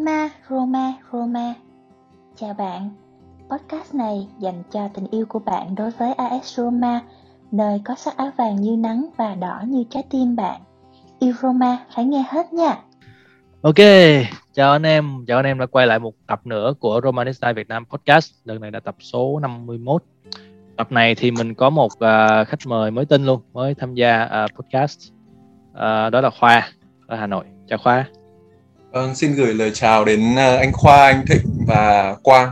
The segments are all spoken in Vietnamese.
Roma, Roma, Roma. Chào bạn. Podcast này dành cho tình yêu của bạn đối với AS Roma, nơi có sắc áo vàng như nắng và đỏ như trái tim bạn. Yêu Roma phải nghe hết nha. Ok, chào anh em, chào anh em đã quay lại một tập nữa của Romanista Việt Nam Podcast. Lần này là tập số 51. Tập này thì mình có một uh, khách mời mới tin luôn, mới tham gia uh, podcast. Uh, đó là Khoa ở Hà Nội. Chào Khoa. Vâng, xin gửi lời chào đến ờ, anh Khoa, anh Thịnh và Quang.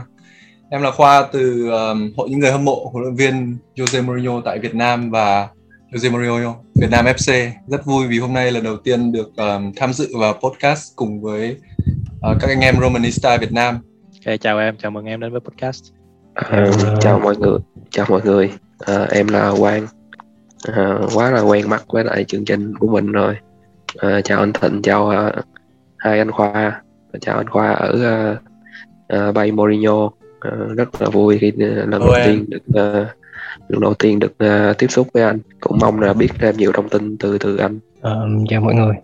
Em là Khoa từ um, hội những người hâm mộ huấn luyện viên Jose Mourinho tại Việt Nam và Jose Mourinho Việt Nam FC. Rất vui vì hôm nay lần đầu tiên được um, tham dự vào podcast cùng với uh, các anh em Romanista Việt Nam. Ok, chào em, chào mừng em đến với podcast. À, chào mọi người, chào mọi người. À, em là Quang. À, quá là quen mắt với lại chương trình của mình rồi. À, chào anh Thịnh, chào uh, hai anh Khoa, chào anh Khoa ở uh, uh, bay Mourinho. Uh, rất là vui khi uh, lần đầu tiên được uh, lần đầu tiên được uh, tiếp xúc với anh. Cũng mong là biết thêm nhiều thông tin từ từ anh. À, chào mọi người.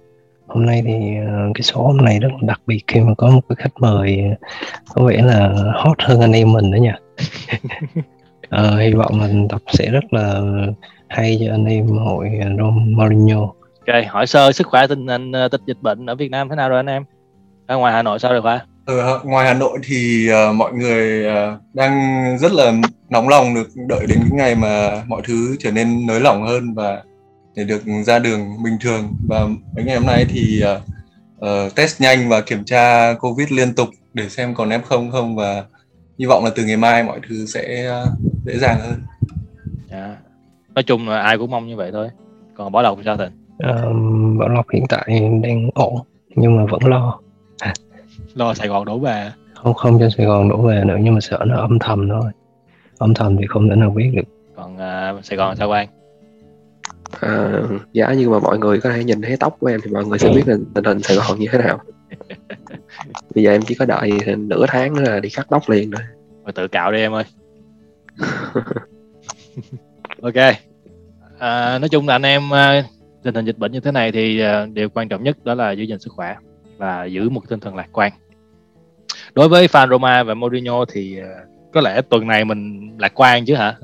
Hôm nay thì uh, cái số hôm nay rất là đặc biệt khi mà có một cái khách mời có vẻ là hot hơn anh em mình đó nha. à, hy vọng là tập sẽ rất là hay cho anh em hội Rome Mourinho. Ok, hỏi sơ sức khỏe tình hình tịch dịch bệnh ở Việt Nam thế nào rồi anh em? Ở ngoài Hà Nội sao rồi Khoa? Ở ngoài Hà Nội thì uh, mọi người uh, đang rất là nóng lòng được đợi đến cái ngày mà mọi thứ trở nên nới lỏng hơn và để được ra đường bình thường và mấy ngày hôm nay thì uh, uh, test nhanh và kiểm tra covid liên tục để xem còn f không không và hy vọng là từ ngày mai mọi thứ sẽ uh, dễ dàng hơn. Yeah. Dạ. Nói chung là ai cũng mong như vậy thôi. Còn Bảo Lộc sao Thịnh? Uh, Bảo Lộc hiện tại đang ổn nhưng mà vẫn lo. lo Sài Gòn đổ về. Không không cho Sài Gòn đổ về nữa nhưng mà sợ nó âm thầm thôi. Âm thầm thì không thể nào biết được. Còn uh, Sài Gòn sao Quang? À, giá như mà mọi người có thể nhìn thấy tóc của em thì mọi người sẽ biết là tình hình Sài Gòn như thế nào. Bây giờ em chỉ có đợi nửa tháng nữa là đi cắt tóc liền rồi. Rồi tự cạo đi em ơi. ok. À, nói chung là anh em uh, tình hình dịch bệnh như thế này thì à, điều quan trọng nhất đó là giữ gìn sức khỏe và giữ một tinh thần lạc quan. Đối với fan Roma và Mourinho thì à, có lẽ tuần này mình lạc quan chứ hả?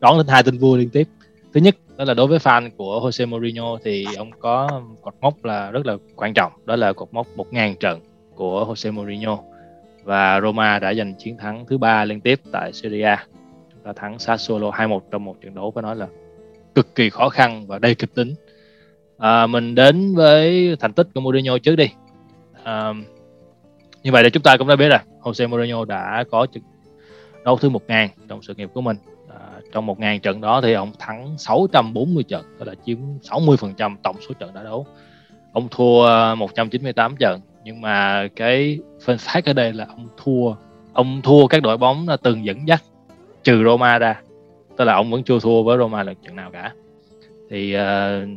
Đón đến hai tin vui liên tiếp. Thứ nhất, đó là đối với fan của Jose Mourinho thì ông có cột mốc là rất là quan trọng đó là cột mốc 1.000 trận của Jose Mourinho và Roma đã giành chiến thắng thứ ba liên tiếp tại Serie A đã thắng Sassuolo 2-1 trong một trận đấu phải nói là cực kỳ khó khăn và đầy kịch tính à, mình đến với thành tích của Mourinho trước đi. À, như vậy là chúng ta cũng đã biết rồi. Jose Mourinho đã có trận đấu thứ 1.000 trong sự nghiệp của mình. À, trong 1.000 trận đó thì ông thắng 640 trận tức là chiếm 60% tổng số trận đã đấu. Ông thua 198 trận nhưng mà cái phân phát ở đây là ông thua ông thua các đội bóng là từng dẫn dắt trừ Roma ra. Tức là ông vẫn chưa thua với Roma lần trận nào cả. Thì uh,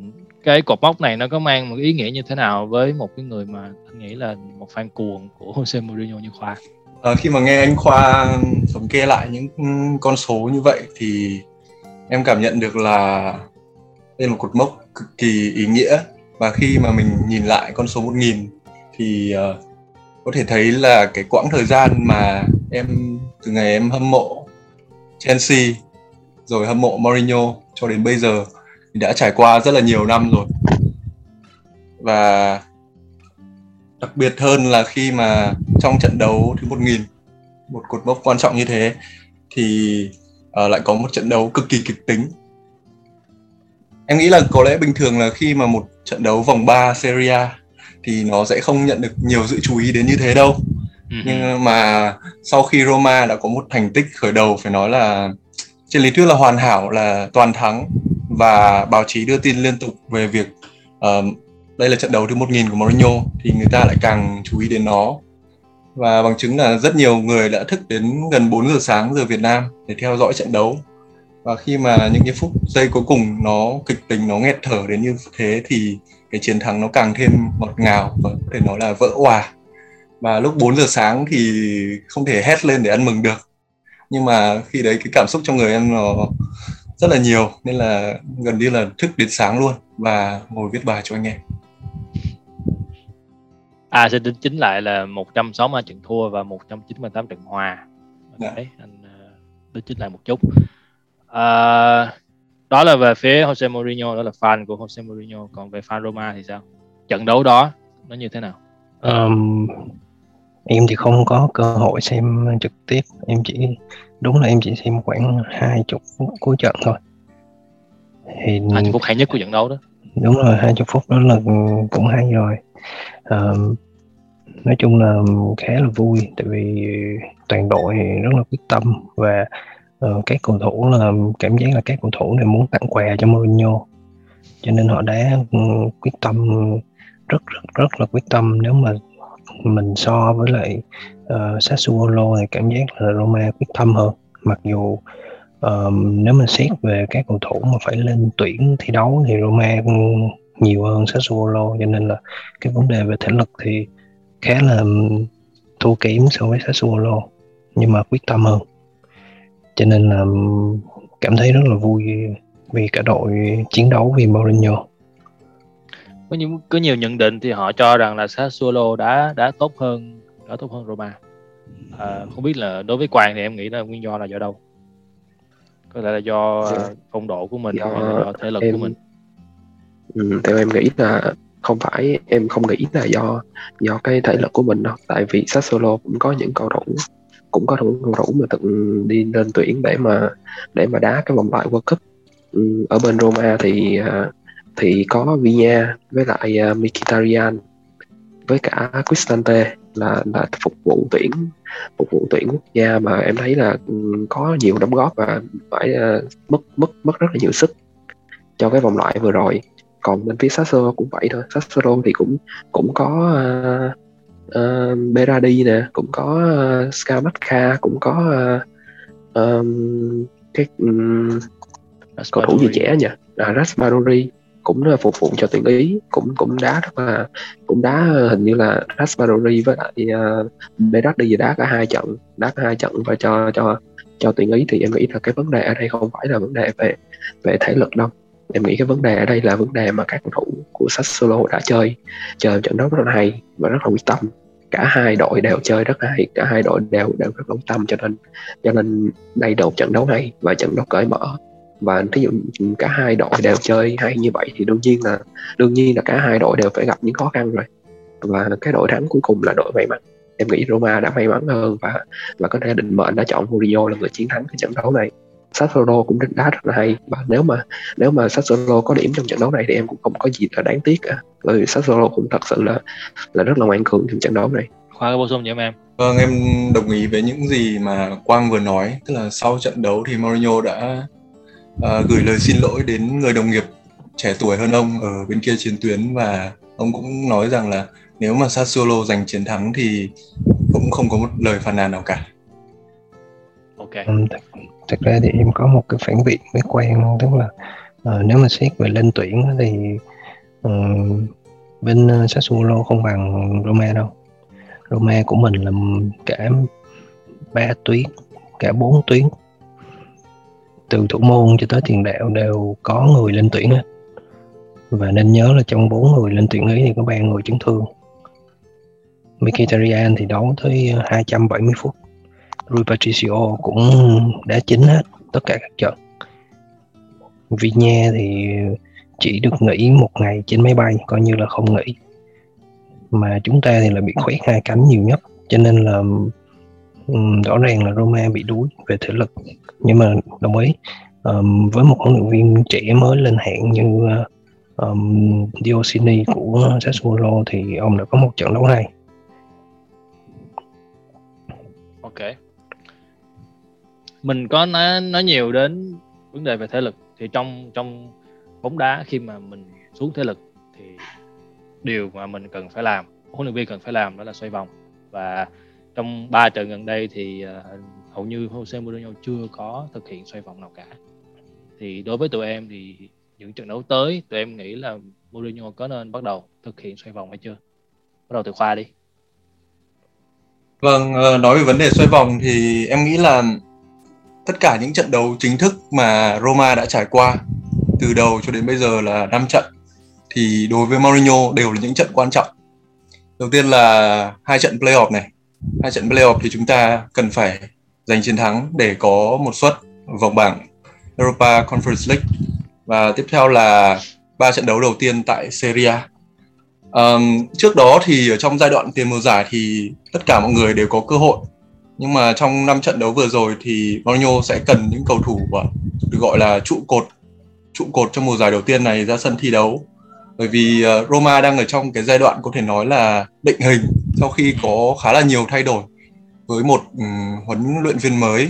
cái cột mốc này nó có mang một ý nghĩa như thế nào với một cái người mà anh nghĩ là một fan cuồng của Jose Mourinho như Khoa? À, khi mà nghe anh Khoa thống kê lại những con số như vậy thì em cảm nhận được là đây là một cột mốc cực kỳ ý nghĩa. Và khi mà mình nhìn lại con số 1000 thì uh, có thể thấy là cái quãng thời gian mà em từ ngày em hâm mộ Chelsea rồi hâm mộ Mourinho cho đến bây giờ đã trải qua rất là nhiều năm rồi. Và đặc biệt hơn là khi mà trong trận đấu thứ 1000 một cột mốc quan trọng như thế thì uh, lại có một trận đấu cực kỳ kịch tính. Em nghĩ là có lẽ bình thường là khi mà một trận đấu vòng 3 Serie A thì nó sẽ không nhận được nhiều sự chú ý đến như thế đâu. Uh-huh. nhưng mà sau khi Roma đã có một thành tích khởi đầu phải nói là trên lý thuyết là hoàn hảo là toàn thắng và báo chí đưa tin liên tục về việc uh, đây là trận đấu thứ 1000 của Mourinho thì người ta lại càng chú ý đến nó. Và bằng chứng là rất nhiều người đã thức đến gần 4 giờ sáng giờ Việt Nam để theo dõi trận đấu. Và khi mà những cái phút giây cuối cùng nó kịch tính nó nghẹt thở đến như thế thì cái chiến thắng nó càng thêm ngọt ngào và có thể nói là vỡ hòa và lúc 4 giờ sáng thì không thể hét lên để ăn mừng được. Nhưng mà khi đấy cái cảm xúc trong người em nó rất là nhiều nên là gần như là thức đến sáng luôn và ngồi viết bài cho anh em. À sẽ tính chính lại là 160 trận thua và 198 trận hòa. Dạ. đấy anh ờ, đính chính lại một chút. À, đó là về phía Jose Mourinho đó là fan của Jose Mourinho. Còn về fan Roma thì sao? Trận đấu đó nó như thế nào? Ờm, em thì không có cơ hội xem trực tiếp. Em chỉ đúng là em chỉ xem khoảng hai chục phút cuối trận thôi. Thì 20 phút hay nhất của trận đấu đó. Đúng rồi hai chục phút đó là cũng hay rồi. Ờm, nói chung là khá là vui tại vì toàn đội rất là quyết tâm và ờ, các cầu thủ là cảm giác là các cầu thủ này muốn tặng quà cho Mourinho. Cho nên họ đã quyết tâm rất rất rất là quyết tâm. Nếu mà mình so với lại uh, Sassuolo thì cảm giác là Roma quyết tâm hơn. Mặc dù um, nếu mà xét về các cầu thủ mà phải lên tuyển thi đấu thì Roma nhiều hơn Sassuolo cho nên là cái vấn đề về thể lực thì khá là thua kém so với Sassuolo nhưng mà quyết tâm hơn. Cho nên là cảm thấy rất là vui vì cả đội chiến đấu vì Mourinho có nhiều có nhiều nhận định thì họ cho rằng là Sassuolo đã đã tốt hơn đã tốt hơn Roma. À, không biết là đối với Quang thì em nghĩ là nguyên do là do đâu? Có thể là do Dạ. ờ, phong độ của mình Do là do thể lực em- của mình. Ừ, theo em nghĩ là không phải em không nghĩ là do do cái thể lực của mình đâu. Tại vì Sassuolo cũng có những cầu thủ cũng có những cầu thủ mà từng đi lên tuyển để mà để mà đá cái vòng loại World Cup. Ừ, ở bên Roma thì à, thì có Villa với lại uh, Mkhitaryan với cả Cristante là là phục vụ tuyển phục vụ tuyển quốc gia mà em thấy là ừ, có nhiều đóng góp và phải à, mất mất mất rất là nhiều sức cho cái vòng loại vừa rồi. Còn bên phía Sassuolo cũng vậy thôi. Sassuolo thì cũng cũng có uh, uh, Berardi nè cũng có uh, Scamacca cũng có uh, um, cái um, cầu thủ gì trẻ nhỉ? À, Raspadori cũng là phục vụ cho tuyển ý cũng cũng đá rất là cũng đá ờ, hình như là Raspadori với lại uh, đi gì đá cả hai trận đá cả hai trận và cho cho cho tuyển ý thì em nghĩ là cái vấn đề ở đây không phải là vấn đề về về thể lực đâu. Em nghĩ cái vấn đề ở đây là vấn đề mà các cầu thủ của Sassuolo đã chơi chơi trận đấu rất là hay và rất là quyết tâm. Cả hai đội đều chơi rất là hay cả hai đội đều đều rất quyết tâm cho nên cho nên đây là một trận đấu hay và trận đấu cởi mở và thí dụ cả hai đội đều chơi hay như vậy thì đương nhiên là đương nhiên là cả hai đội đều phải gặp những khó khăn rồi. Và cái đội thắng cuối cùng là đội may mắn. Em nghĩ Roma đã may mắn hơn và và có thể định mệnh đã chọn Mourinho là người chiến thắng cái trận đấu này. Sassuolo cũng đánh đá rất là hay. Và nếu mà nếu mà Sassuolo có điểm trong trận đấu này thì em cũng không có gì là đáng tiếc cả. Bởi vì Sassuolo cũng thật sự là là rất là ngoan cường trong trận đấu này. Khoa có bổ sung gì không em. Vâng, em đồng ý với những gì mà Quang vừa nói. Tức là sau trận đấu thì Mourinho đã à, gửi lời xin lỗi đến người đồng nghiệp trẻ tuổi hơn ông ở bên kia chiến tuyến và ông cũng nói rằng là nếu mà Sassuolo giành chiến thắng thì cũng không có một lời phàn nàn nào cả. ok Ừm, thật, thật ra thì em có một cái phản biện với Quang tức là ờ, nếu mà xét về lên tuyển thì ờ, bên ờ, Sassuolo không bằng Roma đâu Roma của mình là cả ba tuyến cả bốn tuyến từ thủ môn cho tới tiền đạo đều có người lên tuyển hết. Và nên nhớ là trong bốn người lên tuyển ấy thì có ba người chấn thương. Mkhitaryan thì đấu tới 270 phút. Rui Patricio cũng đã chính hết tất cả các trận. Vinya thì chỉ được nghỉ một ngày trên máy bay, coi như là không nghỉ. Mà chúng ta thì là bị khoét hai cánh nhiều nhất, cho nên là Ừ, rõ ràng là Roma bị đuối về thể lực. Nhưng mà đồng ý um, với một huấn luyện viên trẻ mới lên hạng như um, Diosini của Sassuolo thì ông đã có một trận đấu hay. Ok. Mình có nói, nói nhiều đến vấn đề về thể lực. Thì trong trong bóng đá khi mà mình xuống thể lực thì điều mà mình cần phải làm huấn luyện viên cần phải làm đó là xoay vòng. Và trong ba trận gần đây thì uh, hầu như Jose Mourinho chưa có thực hiện xoay vòng nào cả. Thì đối với tụi em thì những trận đấu tới tụi em nghĩ là Mourinho có nên bắt đầu thực hiện xoay vòng hay chưa? Bắt đầu từ khoa đi. Vâng, ờ, nói về vấn đề xoay vòng thì em nghĩ là tất cả những trận đấu chính thức mà Roma đã trải qua từ đầu cho đến bây giờ là 5 trận thì đối với Mourinho đều là những trận quan trọng. đầu tiên là hai trận playoff này hai trận playoff thì chúng ta cần phải giành chiến thắng để có một suất vòng bảng Europa Conference League. Và tiếp theo là ba trận đấu đầu tiên tại Serie A. Um, trước đó thì ở trong giai đoạn tiền mùa giải thì tất cả mọi người đều có cơ hội. Nhưng mà trong năm trận đấu vừa rồi thì Mourinho sẽ cần những cầu thủ à, được gọi là trụ cột trụ cột trong mùa giải đầu tiên này ra sân thi đấu. Bởi vì ờ, Roma đang ở trong cái giai đoạn có thể nói là định hình sau khi có khá là nhiều thay đổi với một um, huấn luyện viên mới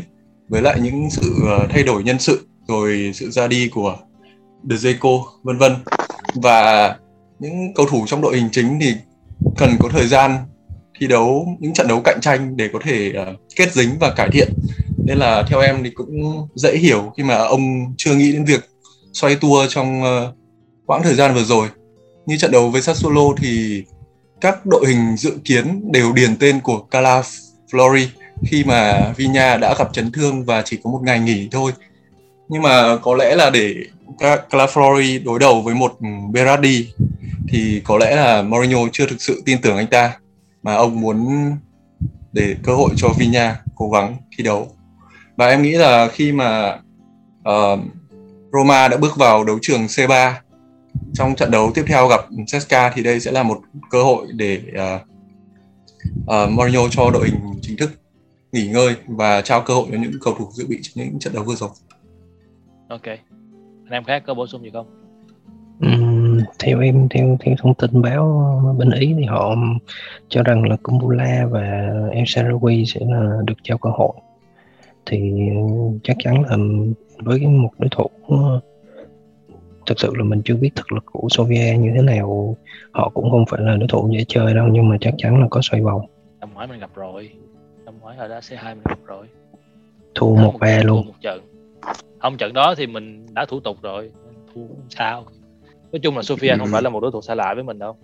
với lại những sự uh, thay đổi nhân sự rồi sự ra đi của De vân vân. Và những cầu thủ trong đội hình chính thì cần có thời gian thi đấu những trận đấu cạnh tranh để có thể uh, kết dính và cải thiện. Nên là theo em thì cũng dễ hiểu khi mà ông chưa nghĩ đến việc xoay tua trong uh, quãng thời gian vừa rồi. Như trận đấu với Sassuolo thì các đội hình dự kiến đều điền tên của Cala Flori khi mà Vina đã gặp chấn thương và chỉ có một ngày nghỉ thôi. Nhưng mà có lẽ là để Calaflori đối đầu với một Berardi thì có lẽ là Mourinho chưa thực sự tin tưởng anh ta mà ông muốn để cơ hội cho Vina cố gắng thi đấu. Và em nghĩ là khi mà uh, Roma đã bước vào đấu trường C3 trong trận đấu tiếp theo gặp CSKA thì đây sẽ là một cơ hội để uh, uh, Mourinho cho đội hình chính thức nghỉ ngơi và trao cơ hội cho những cầu thủ dự bị trong những trận đấu vừa rồi. Ok. Anh em khác có bổ sung gì không? Ừm, theo em theo theo thông tin báo bên Ý thì họ cho rằng là Kumbula và El Shaarawy sẽ là được trao cơ hội thì chắc chắn là với một đối thủ thực sự là mình chưa biết thực lực của Sofia như thế nào họ cũng không phải là đối thủ dễ chơi đâu nhưng mà chắc chắn là có xoay vòng Năm ngoái mình gặp rồi. Năm ngoái ở đó C2 mình gặp rồi. thua một ba trận, luôn thua một trận. Không trận đó thì mình đã thủ tục rồi. Thua không sao. Nói chung là Sofia không Ừ. phải là một đối thủ xa lạ với mình đâu.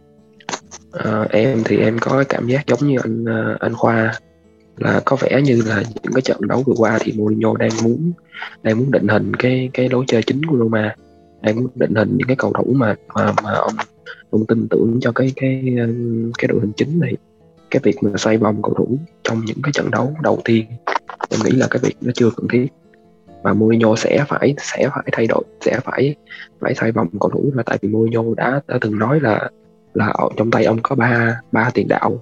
Ờ, em thì em có cái cảm giác giống như anh ờ, anh Khoa là có vẻ như là những cái trận đấu vừa qua thì Mourinho đang muốn đang muốn định hình cái cái lối chơi chính của Roma đang định hình những cái cầu thủ mà mà, mà ông ông tin tưởng cho cái cái ờ, cái đội hình chính này. Cái việc mà xoay vòng cầu thủ trong những cái trận đấu đầu tiên em nghĩ là cái việc nó chưa cần thiết. Và Mourinho sẽ phải sẽ phải thay đổi sẽ phải phải xoay vòng cầu thủ là tại vì Mourinho đã đã từng nói là là ở trong tay ông có ba ba tiền đạo.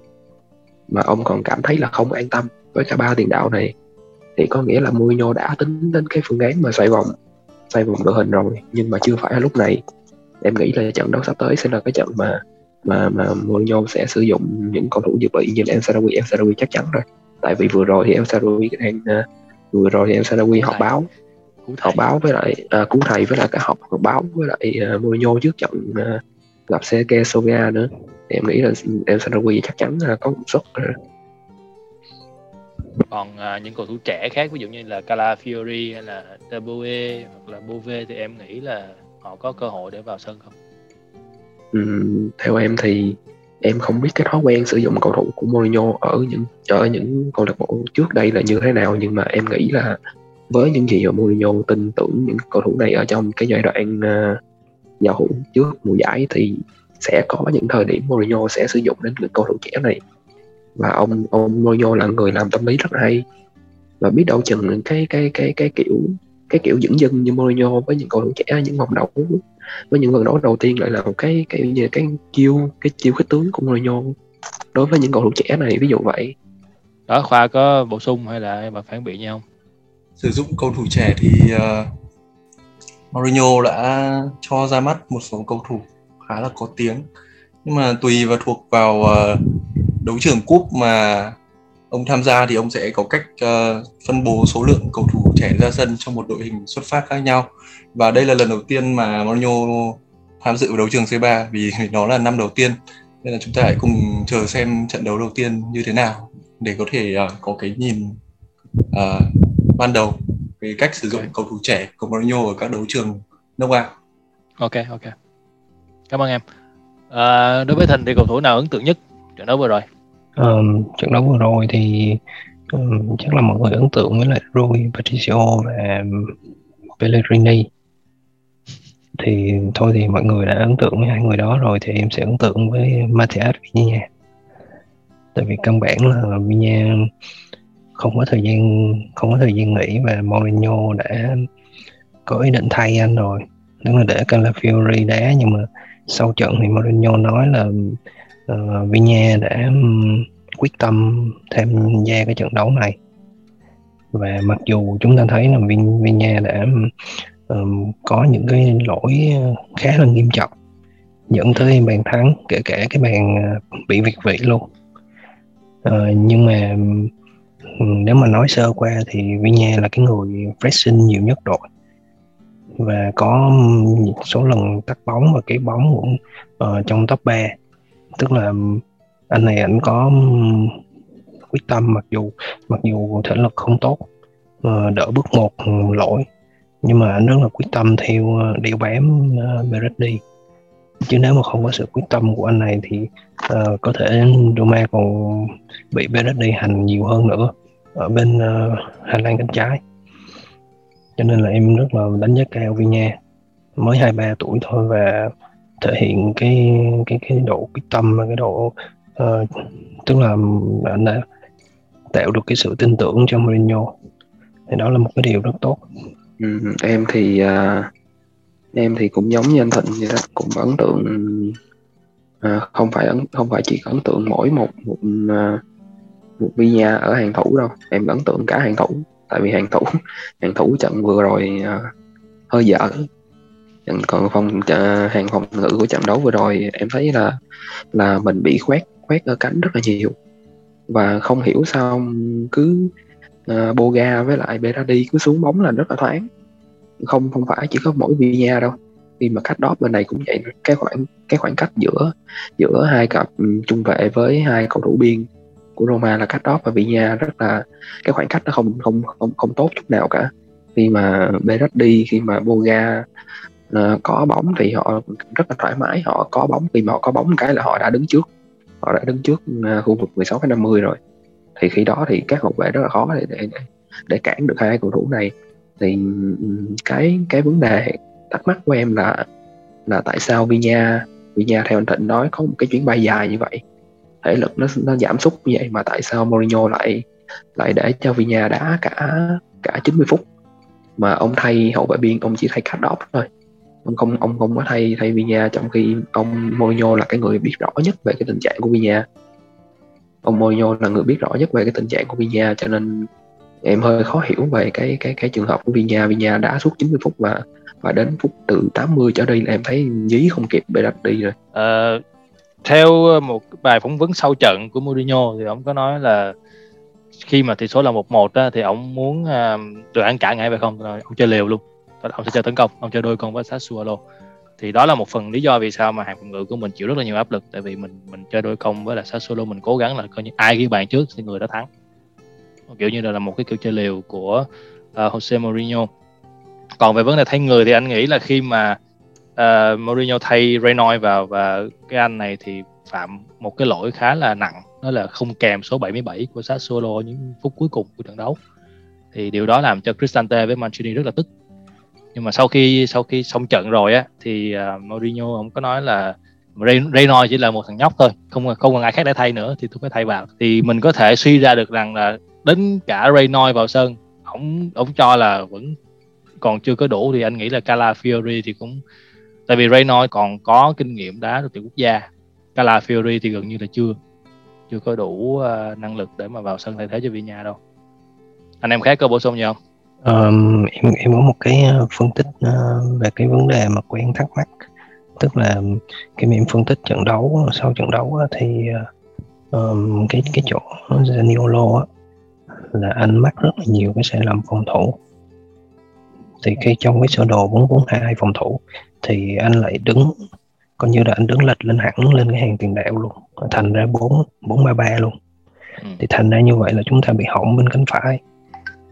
Mà ông còn cảm thấy là không an tâm với cả ba tiền đạo này. Thì có nghĩa là Mourinho đã tính đến cái phương án mà xoay vòng xoay vòng đội hình rồi nhưng mà chưa phải là lúc này. Em nghĩ là trận đấu sắp tới sẽ là cái trận mà mà mà Mourinho sẽ sử dụng những cầu thủ dự bị như là El Shaarawy El chắc chắn rồi. Tại vì vừa rồi thì El Shaarawy đang ờ, vừa rồi thì El Shaarawy họp báo. Họp báo với lại à, cú thầy với lại cái họp báo với lại uh, Mourinho trước trận uh, gặp CSKA Sofia nữa. Thì em nghĩ là El Shaarawy chắc chắn là có một suất rồi còn à, những cầu thủ trẻ khác ví dụ như là Calafiori hay là Deboe hoặc là Bove thì em nghĩ là họ có cơ hội để vào sân không? Ừ, theo em thì em không biết cái thói quen sử dụng cầu thủ của Mourinho ở những ở những câu lạc bộ trước đây là như thế nào nhưng mà em nghĩ là với những gì mà Mourinho tin tưởng những cầu thủ này ở trong cái giai đoạn uh, giao hữu trước mùa giải thì sẽ có những thời điểm Mourinho sẽ sử dụng đến những cầu thủ trẻ này và ông ông Mourinho là người làm tâm lý rất hay. Và biết đâu chừng cái cái cái cái kiểu cái kiểu dẫn dưng như Mourinho với những cầu thủ trẻ những vòng đấu với những vòng đấu đầu tiên lại là một cái cái như cái chiêu cái chiêu khích tướng của Mourinho đối với những cầu thủ trẻ này ví dụ vậy. Đó khoa có bổ sung hay là em phản biện nhau không? Sử dụng cầu thủ trẻ thì uh, Mourinho đã cho ra mắt một số cầu thủ khá là có tiếng. Nhưng mà tùy và thuộc vào uh, đấu trường cúp mà ông tham gia thì ông sẽ có cách uh, phân bố số lượng cầu thủ trẻ ra sân trong một đội hình xuất phát khác nhau. Và đây là lần đầu tiên mà Mourinho tham dự vào đấu trường C3 vì nó là năm đầu tiên. Nên là chúng ta hãy cùng chờ xem trận đấu đầu tiên như thế nào để có thể uh, có cái nhìn uh, ban đầu về cách sử dụng Ok. cầu thủ trẻ của Mourinho ở các đấu trường nước Nga. ok ok. Cảm ơn em. À, đối với thành thì cầu thủ nào ấn tượng nhất trận đấu vừa rồi. Um, trận đấu vừa rồi thì um, chắc là mọi người ấn tượng với lại Rui Patricio và Pellegrini. Thì thôi thì mọi người đã ấn tượng với hai người đó rồi thì em sẽ ấn tượng với Matias nha tại vì căn bản là Vinha không có thời gian không có thời gian nghỉ và Mourinho đã có ý định thay anh rồi. Tức là để Calafiori đá nhưng mà sau trận thì Mourinho nói là uh, đã um, quyết tâm tham gia cái trận đấu này. Và mặc dù chúng ta thấy là Villa đã um, có những cái lỗi ờ, khá là nghiêm trọng dẫn tới bàn thắng kể cả cái bàn ờ, bị việt vị luôn. Uh, nhưng mà nếu mà nói sơ qua thì Vinha là cái người pressing nhiều nhất đội và có số lần tắt bóng và cái bóng cũng uh, trong top 3 tức là anh này anh có quyết tâm mặc dù mặc dù thể lực không tốt ờ, đỡ bước một lỗi nhưng mà anh rất là quyết tâm theo ờ, đeo bám ờ, Beret đi. Chứ nếu mà không có sự quyết tâm của anh này thì uh, có thể Roma còn bị Berardi hành nhiều hơn nữa ở bên uh, hành Lan cánh trái. Cho nên là em rất là đánh giá cao Vinha mới 23 tuổi thôi và thể hiện cái cái cái độ quyết tâm và cái độ uh, tức là ờ, anh đã tạo được cái sự tin tưởng cho Mourinho. Thì đó là một cái điều rất tốt. Ừ, em thì uh, em thì cũng giống như anh Thịnh vậy đó cũng ấn tượng uh, không phải ấn, không phải chỉ ấn tượng mỗi một một uh, một Villa ở hàng thủ đâu. Em ấn tượng cả hàng thủ tại vì hàng thủ hàng thủ trận vừa rồi uh, hơi dở còn phòng uh, à, hàng phòng ngự của trận đấu vừa rồi em thấy là là mình bị khoét khoét ở cánh rất là nhiều. Và không hiểu sao cứ à, uh, Boga với lại Berardi cứ xuống bóng là rất là thoáng. Không không phải chỉ có mỗi Villa đâu. Khi mà cách đó bên này cũng vậy cái khoảng cái khoảng cách giữa giữa hai cặp ừ, trung vệ với hai cầu thủ biên của Roma là cách đó và Villa rất là cái khoảng cách nó không không không không tốt chút nào cả. Khi mà Berardi khi mà Boga uh, có bóng thì họ rất là thoải mái họ có bóng khi mà họ có bóng cái là họ đã đứng trước họ đã đứng trước uh, khu vực 16 cái 50 rồi. Thì khi đó thì các hậu vệ rất là khó để để để, để cản được hai cầu thủ này. Thì cái cái vấn đề thắc mắc của em là là tại sao Villa Villa theo anh Thịnh nói có một cái chuyến bay dài như vậy? Thể lực nó nó giảm sút như vậy mà tại sao Mourinho lại lại để cho Villa đá cả cả 90 phút? Mà ông thay hậu vệ biên ông chỉ thay cắt đọc thôi ông không ông không có thay thay Villa trong khi ông Mourinho là cái người biết rõ nhất về cái tình trạng của Villa ông Mourinho là người biết rõ nhất về cái tình trạng của Villa cho nên em hơi khó hiểu về cái cái cái trường hợp của Villa Villa đã suốt 90 phút và và đến phút từ 80 trở đi là em thấy dí không kịp để đặt đi rồi. Ờ, theo một bài phỏng vấn sau trận của Mourinho thì ông có nói là khi mà tỷ số là một một thì ông muốn uh, được ăn cả ngay phải không? Rồi ông chơi liều luôn ông sẽ chơi tấn công ông chơi đôi con với Sassuolo thì đó là một phần lý do vì sao mà hàng phòng ngự của mình chịu rất là nhiều áp lực tại vì mình mình chơi đôi công với là Sassuolo mình cố gắng là coi như ai ghi bàn trước thì người đó thắng. Kiểu như là một cái kiểu chơi liều của uh, Jose Mourinho. Còn về vấn đề thay người thì anh nghĩ là khi mà uh, Mourinho thay Reynolds vào và cái anh này thì phạm một cái lỗi khá là nặng đó là không kèm số 77 của Sassuolo những phút cuối cùng của trận đấu. Thì điều đó làm cho Cristante với Mancini rất là tức nhưng mà sau khi sau khi xong trận rồi á thì uh, Mourinho ông có nói là Reynolds chỉ là một thằng nhóc thôi không không còn ai khác để thay nữa thì tôi mới thay vào. Thì mình có thể suy ra được rằng là đến cả Reynolds vào sân ông ông cho là vẫn còn chưa có đủ thì anh nghĩ là Calafiori thì cũng tại vì Reynolds còn có kinh nghiệm đá đội tuyển quốc gia Calafiori thì gần như là chưa chưa có đủ uh, năng lực để mà vào sân thay thế cho Villa đâu. Anh em khác có bổ sung gì không? Um, em em có một cái ờ, phân tích uh, về cái vấn đề mà quen thắc mắc. Tức là cái em phân tích trận đấu sau trận đấu thì um, cái cái chỗ Zaniolo á là anh mắc rất là nhiều cái sai lầm phòng thủ. Thì khi trong cái sơ đồ 442 phòng thủ thì anh lại đứng coi như là anh đứng lệch lên hẳn lên cái hàng tiền đạo luôn thành ra 4 433 luôn. Ừ. thì thành ra như vậy là chúng ta bị hỏng bên cánh phải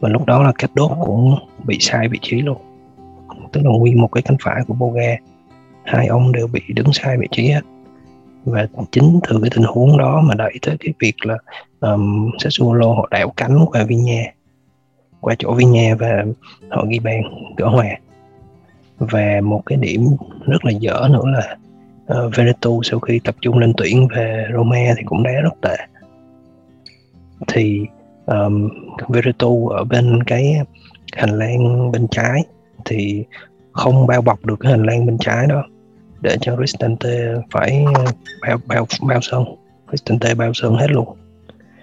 và lúc đó là cách đốt cũng bị sai vị trí luôn. Tức là nguyên một cái cánh phải của Boga. Hai ông đều bị đứng sai vị trí hết và chính từ cái tình huống đó mà đẩy tới cái việc là um, Sassuolo họ đảo cánh qua Vinha qua chỗ Vinha và họ ghi bàn gỡ hòa. Và một cái điểm rất là dở nữa là uh, Veneto sau khi tập trung lên tuyển về Roma thì cũng đá rất tệ. Thì um, Veretout ở bên cái hành lang bên trái thì không bao bọc được cái hành lang bên trái đó để cho Cristante phải bao bao bao sân Cristante bao sân hết luôn.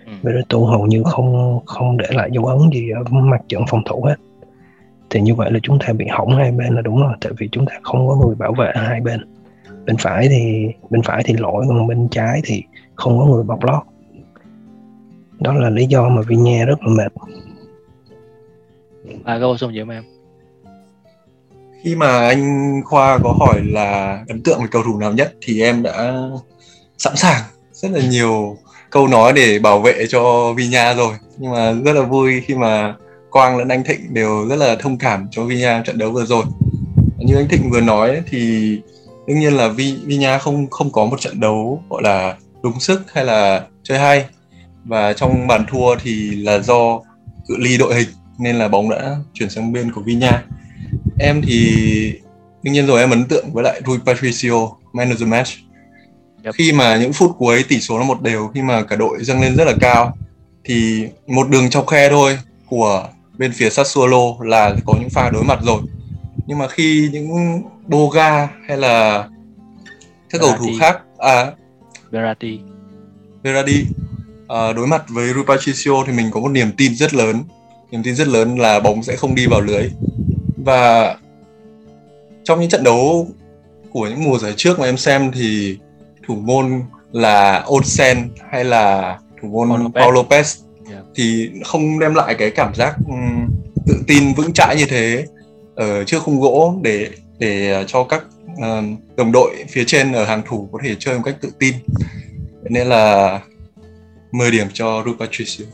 Ừ. Veretout hầu như không không để lại dấu ấn gì ở mặt trận phòng thủ hết. Thì như vậy là chúng ta bị hỏng hai bên là đúng rồi tại vì chúng ta không có người bảo vệ hai bên. Bên phải thì bên phải thì lỗi còn bên trái thì không có người bọc lót đó là lý do mà Vinya rất là mệt. À có bổ sung gì không em. Khi mà anh Khoa có hỏi là ấn tượng với cầu thủ nào nhất thì em đã sẵn sàng rất là nhiều câu nói để bảo vệ cho Vinya rồi. Nhưng mà rất là vui khi mà Quang lẫn anh Thịnh đều rất là thông cảm cho Vinya trận đấu vừa rồi. Như anh Thịnh vừa nói thì đương nhiên là Vi Vinya không không có một trận đấu gọi là đúng sức hay là chơi hay và trong bàn thua thì là do cự ly đội hình nên là bóng đã chuyển sang bên của Vinya em thì đương nhiên rồi em ấn tượng với lại Rui Patricio man of the match. Yep. khi mà những phút cuối tỷ số nó một đều khi mà cả đội dâng lên rất là cao thì một đường chọc khe thôi của bên phía Sassuolo là có những pha đối mặt rồi. Nhưng mà khi những Boga hay là các cầu thủ khác à Verratti. Verratti à, đối mặt với Rui Patricio thì mình có một niềm tin rất lớn niềm tin rất lớn là bóng sẽ không đi vào lưới và trong những trận đấu của những mùa giải trước mà em xem thì thủ môn là Olsen hay là thủ môn Paul Lopez. Paul Lopez Yeah. thì không đem lại cái cảm giác tự tin vững chãi như thế ở trước khung gỗ để để cho các đồng đội phía trên ở hàng thủ có thể chơi một cách tự tin nên là 10 điểm cho Rui Patricio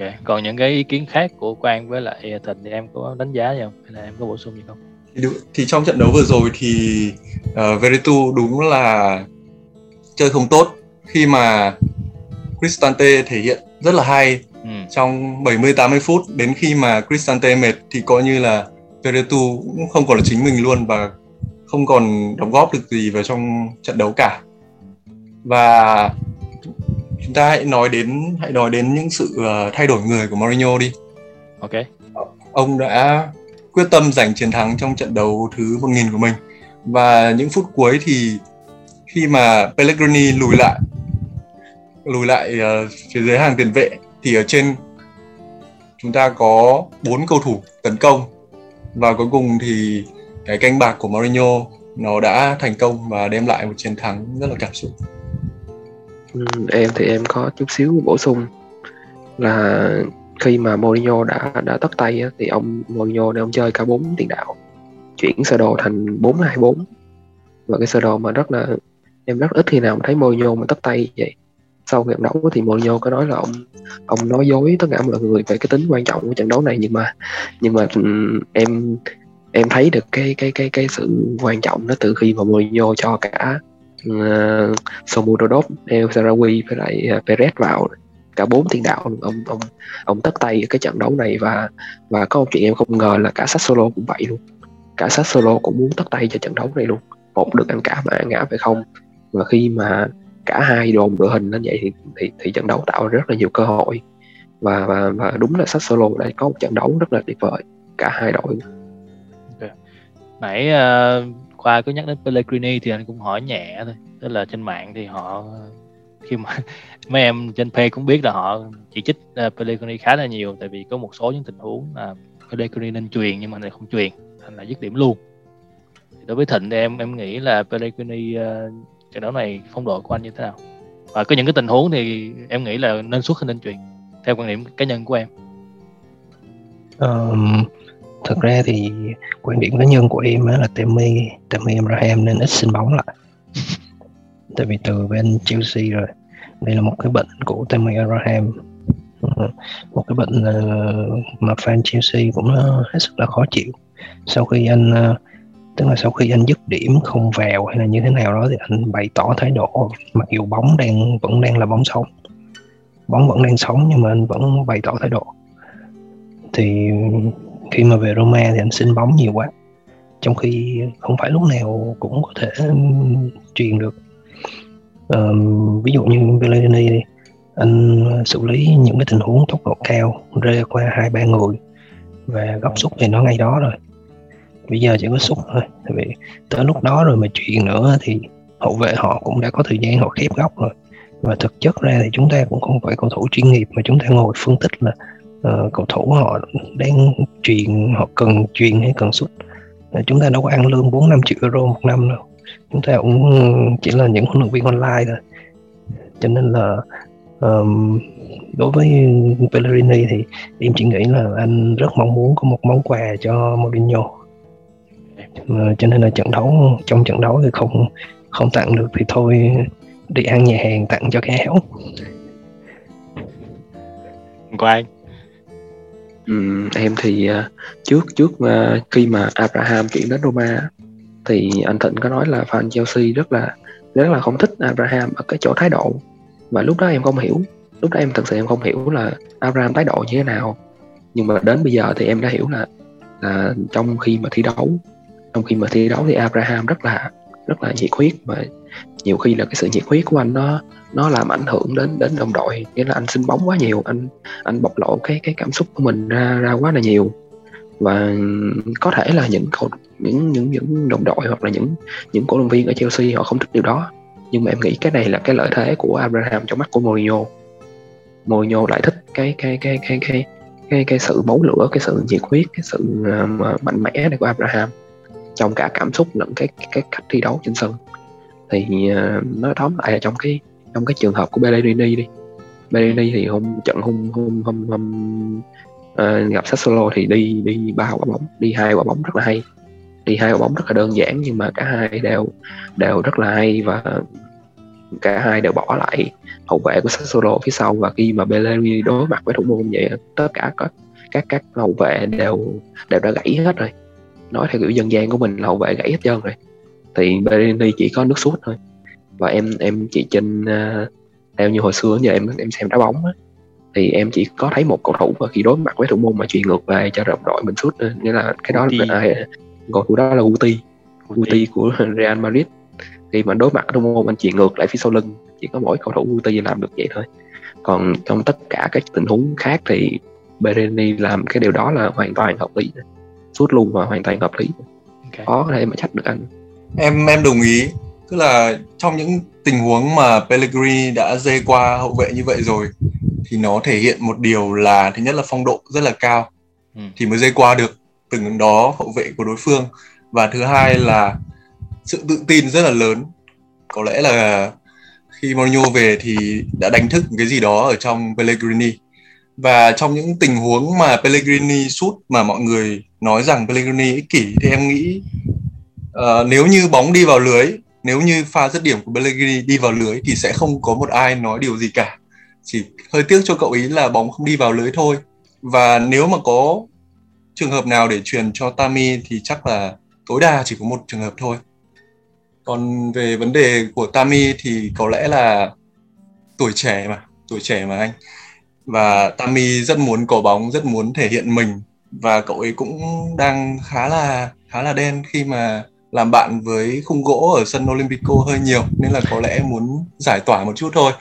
ok còn những cái ý kiến khác của Quang với lại Thịnh thì em có đánh giá gì không? Hay là em có bổ sung gì không? Thì, thì trong trận đấu vừa rồi thì uh, Veretout đúng là chơi không tốt. Khi mà Cristante thể hiện rất là hay ừ. trong 70-80 phút đến khi mà Cristante mệt thì coi như là Veretout cũng không còn là chính mình luôn và không còn đóng góp được gì vào trong trận đấu cả. Và chúng ta hãy nói đến hãy nói đến những sự ờ, thay đổi người của Mourinho đi. Ok. Ông đã quyết tâm giành chiến thắng trong trận đấu thứ 1000 của mình. Và những phút cuối thì khi mà Pellegrini lùi lại lùi lại ờ, phía dưới hàng tiền vệ thì ở trên chúng ta có bốn cầu thủ tấn công. Và cuối cùng thì cái canh bạc của Mourinho nó đã thành công và đem lại một chiến thắng rất là cảm xúc em thì em có chút xíu bổ sung là khi mà Mourinho đã đã tất tay á, thì ông Mourinho này ông chơi cả bốn tiền đạo chuyển sơ đồ thành 4-2-4 và cái sơ đồ mà rất là em rất ít khi nào thấy Mourinho mà tất tay vậy. Sau trận đấu thì Mourinho có nói là ông ông nói dối tất cả mọi người về cái tính quan trọng của trận đấu này nhưng mà nhưng mà ừ, em em thấy được cái cái cái cái sự quan trọng đó từ khi mà Mourinho cho cả Ờ, uh, Somurodov, El Sarawi với lại uh, Perez vào. Cả bốn tiền đạo luôn. ông ông ông tất tay ở cái trận đấu này và và có một chuyện em không ngờ là cả Sassuolo cũng vậy luôn. Cả Sassuolo cũng muốn tất tay cho trận đấu này luôn. Một được ăn cả mà ăn ngã phải không? Và khi mà cả hai đồn đội hình lên vậy thì, thì thì trận đấu tạo rất là nhiều cơ hội. Và và và đúng là Sassuolo đã có một trận đấu rất là tuyệt vời cả hai đội. Nãy uh, Khoa cứ nhắc đến Pellegrini thì anh cũng hỏi nhẹ thôi. Tức là trên mạng thì họ khi mà mấy em trên page cũng biết là họ chỉ trích uh, Pellegrini khá là nhiều tại vì có một số những tình huống là Pellegrini nên truyền nhưng mà lại không truyền thành là dứt điểm luôn. Thì đối với Thịnh thì em em nghĩ là Pellegrini uh, trận đấu này phong độ của anh như thế nào? Và có những cái tình huống thì em nghĩ là nên xuất hay nên truyền theo quan điểm cá nhân của em. Um, thật ra thì quan điểm cá nhân của em á là Tammy Tammy Abraham nên ít xin bóng lại. Tại vì từ bên Chelsea rồi. Đây là một cái bệnh của Tammy Abraham. Một cái bệnh ờ, mà fan Chelsea cũng ờ, hết sức là khó chịu. Sau khi anh ờ, tức là sau khi anh dứt điểm không vào hay là như thế nào đó thì anh bày tỏ thái độ. Mặc dù bóng đang vẫn đang là bóng sống bóng vẫn đang sống nhưng mà anh vẫn bày tỏ thái độ. Thì khi mà về Roma thì anh xin bóng nhiều quá. Trong khi không phải lúc nào cũng có thể truyền được. Um, ví dụ như Pellegrini đi anh ờ, xử lý những cái tình huống tốc độ cao rơi qua hai ba người và góc xúc thì nó ngay đó rồi. Bây giờ chỉ có xúc thôi tại vì tới lúc đó rồi mà chuyện nữa thì hậu vệ họ cũng đã có thời gian họ khép góc rồi. Và thực chất ra thì chúng ta cũng không phải cầu thủ chuyên nghiệp mà chúng ta ngồi phân tích là uh, cầu thủ họ đang truyền họ cần truyền hay cần xuất. Ờ, chúng ta đâu có ăn lương 4 năm triệu euro một năm đâu. Chúng ta cũng chỉ là những huấn luyện viên online thôi. Cho nên là um, đối với Pellegrini thì em chỉ nghĩ là anh rất mong muốn có một món quà cho Mourinho. Ờ, cho nên là trận đấu trong trận đấu thì không không tặng được thì thôi đi ăn nhà hàng tặng cho cái áo Quang Em thì uh, trước trước uh, khi mà Abraham chuyển đến Roma thì anh Thịnh có nói là fan Chelsea rất là rất là không thích Abraham ở cái chỗ thái độ. Và lúc đó em không hiểu lúc đó em thật sự em không hiểu là Abraham thái độ như thế nào. Nhưng mà đến bây giờ thì em đã hiểu là là trong khi mà thi đấu trong khi mà thi đấu thì Abraham rất là rất là nhiệt huyết và nhiều khi là cái sự nhiệt huyết của anh nó nó làm ảnh hưởng đến đến đồng đội. Nghĩa là anh xin bóng quá nhiều anh anh bộc lộ cái cái cảm xúc của mình ra ra quá là nhiều. Và có thể là những cầu những những những đồng đội hoặc là những những cổ động viên ở Chelsea họ không thích điều đó. Nhưng mà em nghĩ cái này là cái lợi thế của Abraham trong mắt của Mourinho. Mourinho lại thích cái cái cái cái cái cái cái sự máu lửa cái sự nhiệt huyết cái sự uh, mạnh mẽ này của Abraham. Trong cả cảm xúc lẫn cái cái cách thi đấu trên sân thì ờ, uh, nó tóm lại là trong cái trong cái trường hợp của Bellerini đi. Bellerini thì hôm trận hôm hôm hôm, hôm uh, gặp Sassuolo thì đi đi ba quả bóng đi hai quả bóng rất là hay. Đi hai quả bóng rất là đơn giản nhưng mà cả hai đều đều rất là hay và cả hai đều bỏ lại hậu vệ của Sassuolo phía sau và khi mà Bellerini đối mặt với thủ môn vậy tất cả các các các hậu vệ đều đều đã gãy hết rồi. Nói theo kiểu dân gian của mình là hậu vệ gãy hết trơn rồi thì Bellerini chỉ có nước sút thôi. Và em em chỉ trên uh, theo như hồi xưa giờ em em xem đá bóng á, thì em chỉ có thấy một cầu thủ và khi đối mặt với thủ môn mà truyền ngược về cho đồng đội mình sút nghĩa là cái đó là ai cầu thủ đó là Guti. Guti của Real Madrid. Khi mà đối mặt thủ môn anh truyền ngược lại phía sau lưng chỉ có mỗi cầu thủ Guti làm được vậy thôi. Còn trong tất cả các tình huống khác thì Bereni làm cái điều đó là hoàn toàn hợp lý. Sút luôn và hoàn toàn hợp lý. Okay. khó có thể mà trách được anh em em đồng ý. Tức là trong những tình huống mà Pellegrini đã dê qua hậu vệ như vậy rồi thì nó thể hiện một điều là thứ nhất là phong độ rất là cao ừ. thì mới dây qua được từng đó hậu vệ của đối phương. Và thứ hai là sự tự tin rất là lớn. Có lẽ là khi Mourinho về thì đã đánh thức cái gì đó ở trong Pellegrini. Và trong những tình huống mà Pellegrini sút mà mọi người nói rằng Pellegrini ích kỷ thì em nghĩ uh, nếu như bóng đi vào lưới nếu như pha dứt điểm của Pellegrini đi vào lưới thì sẽ không có một ai nói điều gì cả. Chỉ hơi tiếc cho cậu ý là bóng không đi vào lưới thôi. Và nếu mà có trường hợp nào để truyền cho Tammy thì chắc là tối đa chỉ có một trường hợp thôi. Còn về vấn đề của Tammy thì có lẽ là tuổi trẻ mà tuổi trẻ mà anh. Và Tammy rất muốn có bóng rất muốn thể hiện mình. Và cậu ấy cũng đang khá là khá là đen khi mà làm bạn với khung gỗ ở sân Olympico hơi nhiều nên là có lẽ muốn giải tỏa một chút thôi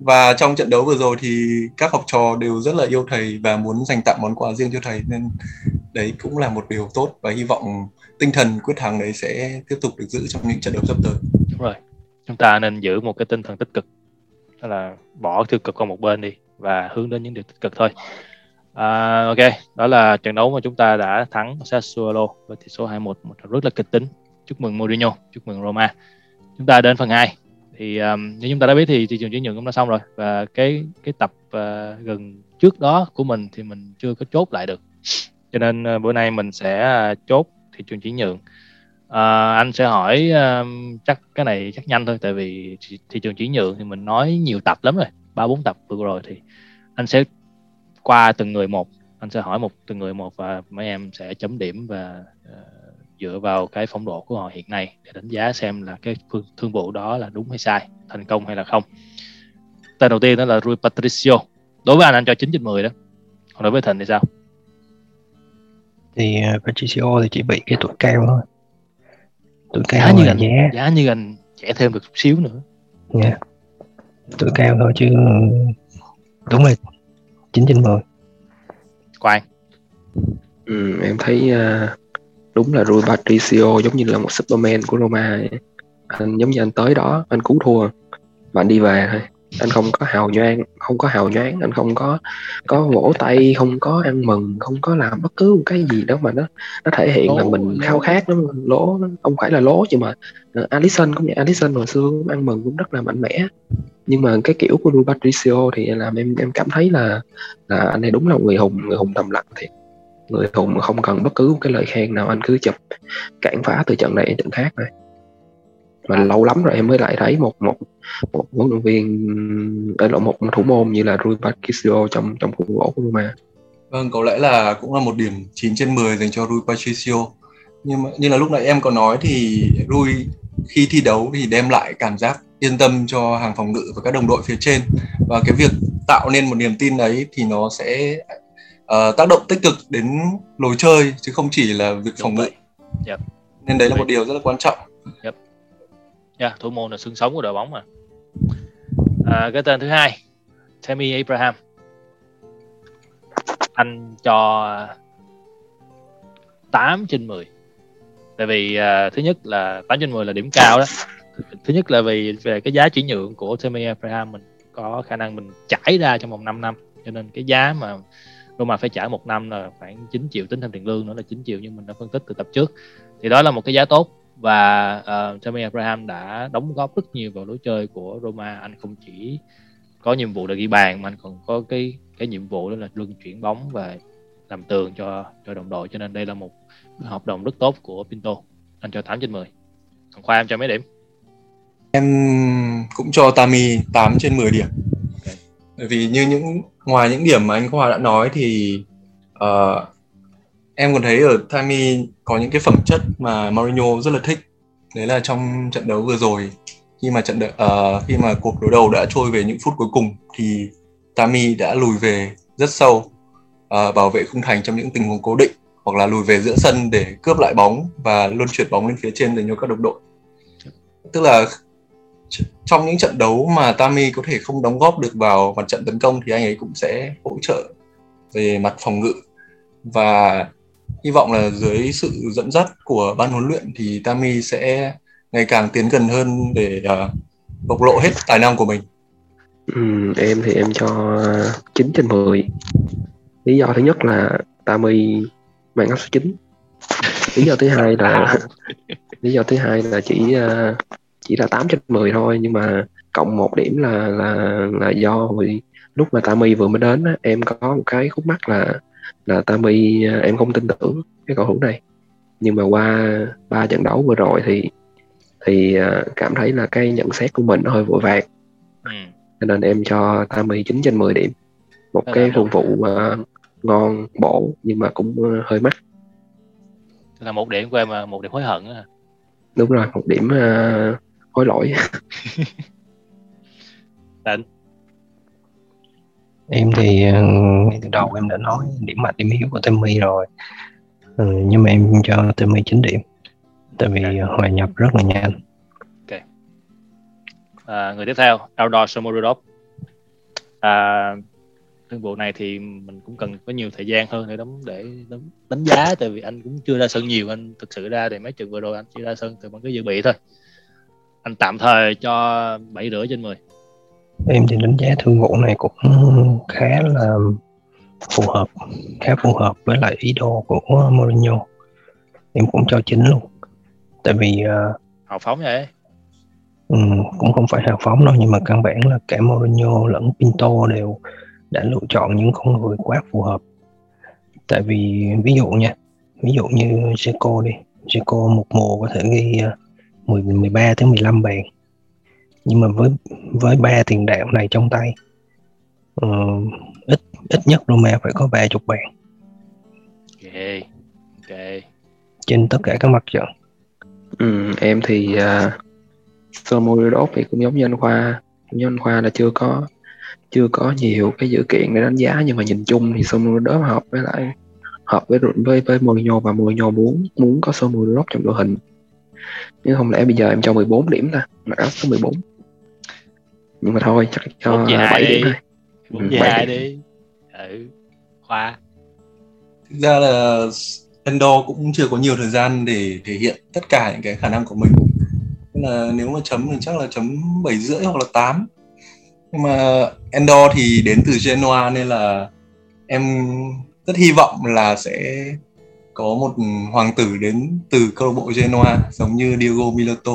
và trong trận đấu vừa rồi thì các học trò đều rất là yêu thầy và muốn dành tặng món quà riêng cho thầy nên đấy cũng là một điều tốt và hy vọng tinh thần quyết thắng đấy sẽ tiếp tục được giữ trong những trận đấu sắp tới. Đúng rồi. Chúng ta nên giữ một cái tinh thần tích cực. Đó là bỏ tiêu cực qua một bên đi và hướng đến những điều tích cực thôi. À, ok, đó là trận đấu mà chúng ta đã thắng Sassuolo với tỷ số 2-1, một trận rất là kịch tính. Chúc mừng Mourinho, chúc mừng Roma. Chúng ta đến phần 2 thì um, như chúng ta đã biết thì thị trường chuyển nhượng cũng đã xong rồi. Và cái cái tập uh, gần trước đó của mình thì mình chưa có chốt lại được. Cho nên uh, bữa nay mình sẽ uh, chốt thị trường chuyển nhượng. Uh, anh sẽ hỏi um, chắc cái này chắc nhanh thôi tại vì thị trường chuyển nhượng thì mình nói nhiều tập lắm rồi. Ba bốn tập vừa rồi thì anh sẽ qua từng người một. Anh sẽ hỏi một từng người một và mấy em sẽ chấm điểm và uh, dựa vào cái phong độ của họ hiện nay để đánh giá xem là cái phương thương vụ đó là đúng hay sai thành công hay là không. Tên đầu tiên đó là Rui Patricio. Đối với anh anh cho 9 trên 10 đó. Còn đối với Thịnh thì sao? Thì uh, Patricio thì chỉ bị cái tuổi cao thôi. Tuổi cao giá như anh giá. giá như anh trẻ thêm được chút xíu nữa. Yeah. tuổi cao thôi chứ đúng rồi 9 trên 10 Quang. Ừ, em thấy uh, đúng là Rui Patricio giống như là một Superman của Roma anh giống như anh tới đó anh cứu thua. Và anh đi về thôi. Anh không có hào nhoáng không có hào nhoáng anh không có có vỗ tay không có ăn mừng không có làm bất cứ một cái gì đó mà nó nó thể hiện Lố, là mình khao khát nó lố nó không phải là lố nhưng mà uh, Alisson cũng vậy. Alisson hồi xưa cũng ăn mừng cũng rất là mạnh mẽ. Nhưng mà cái kiểu của Rui Patricio thì làm em em cảm thấy là là anh này đúng là người hùng người hùng thầm lặng thiệt người hùng mà không cần bất cứ một cái lời khen nào anh cứ chụp cản phá từ trận này đến trận khác này mà lâu lắm rồi em mới lại thấy một một một huấn luyện viên ờ, ở lộ một thủ môn như là Rui Patricio trong trong khuôn gỗ của Roma. Vâng, có lẽ là cũng là một điểm 9 trên 10 dành cho Rui Patricio. Nhưng mà như là lúc nãy em có nói thì Rui khi thi đấu thì đem lại cảm giác yên tâm cho hàng phòng ngự và các đồng đội phía trên. Và cái việc tạo nên một niềm tin đấy thì nó sẽ ờ, tác động tích cực đến lối chơi chứ không chỉ là việc phòng ngự. Yep. Nên đấy là một điều rất là quan trọng. yeah, thủ môn là xương sống của đội bóng mà. À, cái tên thứ hai Tammy Abraham. Anh cho 8 trên 10 tại vì à, thứ nhất là 8 trên 10 là điểm cao đó. Thứ nhất là vì về cái giá chuyển nhượng của Tammy Abraham mình có khả năng mình trải ra trong vòng 5 năm. Cho nên cái giá mà Roma phải trả một năm là khoảng 9 triệu tính thêm tiền lương nữa là 9 triệu nhưng mình đã phân tích từ tập trước. Thì đó là một cái giá tốt và ờ, uh, Tammy Abraham đã đóng góp rất nhiều vào lối chơi của Roma. Anh không chỉ có nhiệm vụ là ghi bàn mà anh còn có cái cái nhiệm vụ đó là luân chuyển bóng và làm tường cho cho đồng đội. Cho nên đây là một hợp đồng rất tốt của Pinto. Anh cho 8 trên 10 còn Khoa em cho mấy điểm? Em cũng cho Tami 8 trên 10 điểm. Bởi vì như những ngoài những điểm mà anh Khoa đã nói thì uh, em còn thấy ở Tammy có những cái phẩm chất mà Mourinho rất là thích. Đấy là trong trận đấu vừa rồi khi mà trận đ- uh, khi mà cuộc đối đầu đã trôi về những phút cuối cùng thì Tammy đã lùi về rất sâu uh, bảo vệ khung thành trong những tình huống cố định hoặc là lùi về giữa sân để cướp lại bóng và luân chuyển bóng lên phía trên dành cho các đồng đội. Tức là trong những trận đấu mà Tami có thể không đóng góp được vào mặt trận tấn công thì anh ấy cũng sẽ hỗ trợ về mặt phòng ngự. Và hy vọng là dưới sự dẫn dắt của ban huấn luyện thì Tami sẽ ngày càng tiến gần hơn để uh, bộc lộ hết tài năng của mình. Ừm, em thì em cho 9 trên 10 lý do thứ nhất là Tami mang áo số 9 lý do thứ hai là lý do thứ hai là chỉ ờ, chỉ là 8 trên 10 thôi nhưng mà cộng một điểm là là là do vì lúc mà Tami vừa mới đến á, em có một cái khúc mắc là là Tami ờ, em không tin tưởng cái cầu thủ này. Nhưng mà qua ba trận đấu vừa rồi thì thì ờ, cảm thấy là cái nhận xét của mình nó hơi vội vàng. Ừ. cho nên em cho Tami 9 trên 10 điểm. Một cái thương vụ mà ngon bổ nhưng mà cũng ờ, hơi mắc. Là một điểm của em mà một điểm hối hận á. Đúng rồi một điểm ờ, hối lỗi. Em thì ờ, ngay từ đầu em đã nói điểm mạnh điểm yếu của Timmy rồi. Ừ, nhưng mà em cho Timmy 9 điểm tại vì ờ, hòa nhập rất là nhanh. À, người tiếp theo Eldor Shomurodov à, thương vụ này thì mình cũng cần có nhiều thời gian hơn để đánh để đánh, đánh giá tại vì anh cũng chưa ra sân nhiều anh thực sự ra thì mấy trận vừa rồi anh chỉ ra sân từ bằng cái dự bị thôi anh tạm thời cho bảy rưỡi trên 10 em thì đánh giá thương vụ này cũng khá là phù hợp khá phù hợp với lại ý đồ của Mourinho. Em cũng cho 9 luôn. Tại vì ờ, hào phóng vậy. Ừ, cũng không phải hào phóng đâu nhưng mà căn bản là cả Mourinho lẫn Pinto đều đã lựa chọn những con người quá phù hợp. Tại vì ví dụ nha ví dụ như Zico đi. Zico một mùa có thể ghi ờ, 10, 13 tới 15 bàn. Nhưng mà với với ba tiền đạo này trong tay ờ, ít ít nhất Roma phải có ba chục bàn. Ok ok. Trên tất cả các mặt trận. Ừ, em thì uh, Somorodov thì cũng giống như anh Khoa. Giống như anh Khoa là chưa có chưa có nhiều cái dữ kiện để đánh giá nhưng mà nhìn chung thì Somorodov hợp với lại hợp với với với Mourinho và Mourinho muốn muốn có Somorodov trong đội hình nhưng không lẽ bây giờ em cho 14 điểm ta? Mặc áo số 14 nhưng mà thôi chắc cho Một gì hai 7 điểm đi. thôi. Bốn Ừ, chia vậy. hai đi ừ khoa. Thực ra là Endor cũng chưa có nhiều thời gian để thể hiện tất cả những cái khả năng của mình. Nên là nếu mà chấm thì chắc là chấm bảy rưỡi hoặc là 8 nhưng mà Endor thì đến từ Genoa nên là em rất hy vọng là sẽ có một hoàng tử đến từ câu lạc bộ Genoa giống như Diego Milito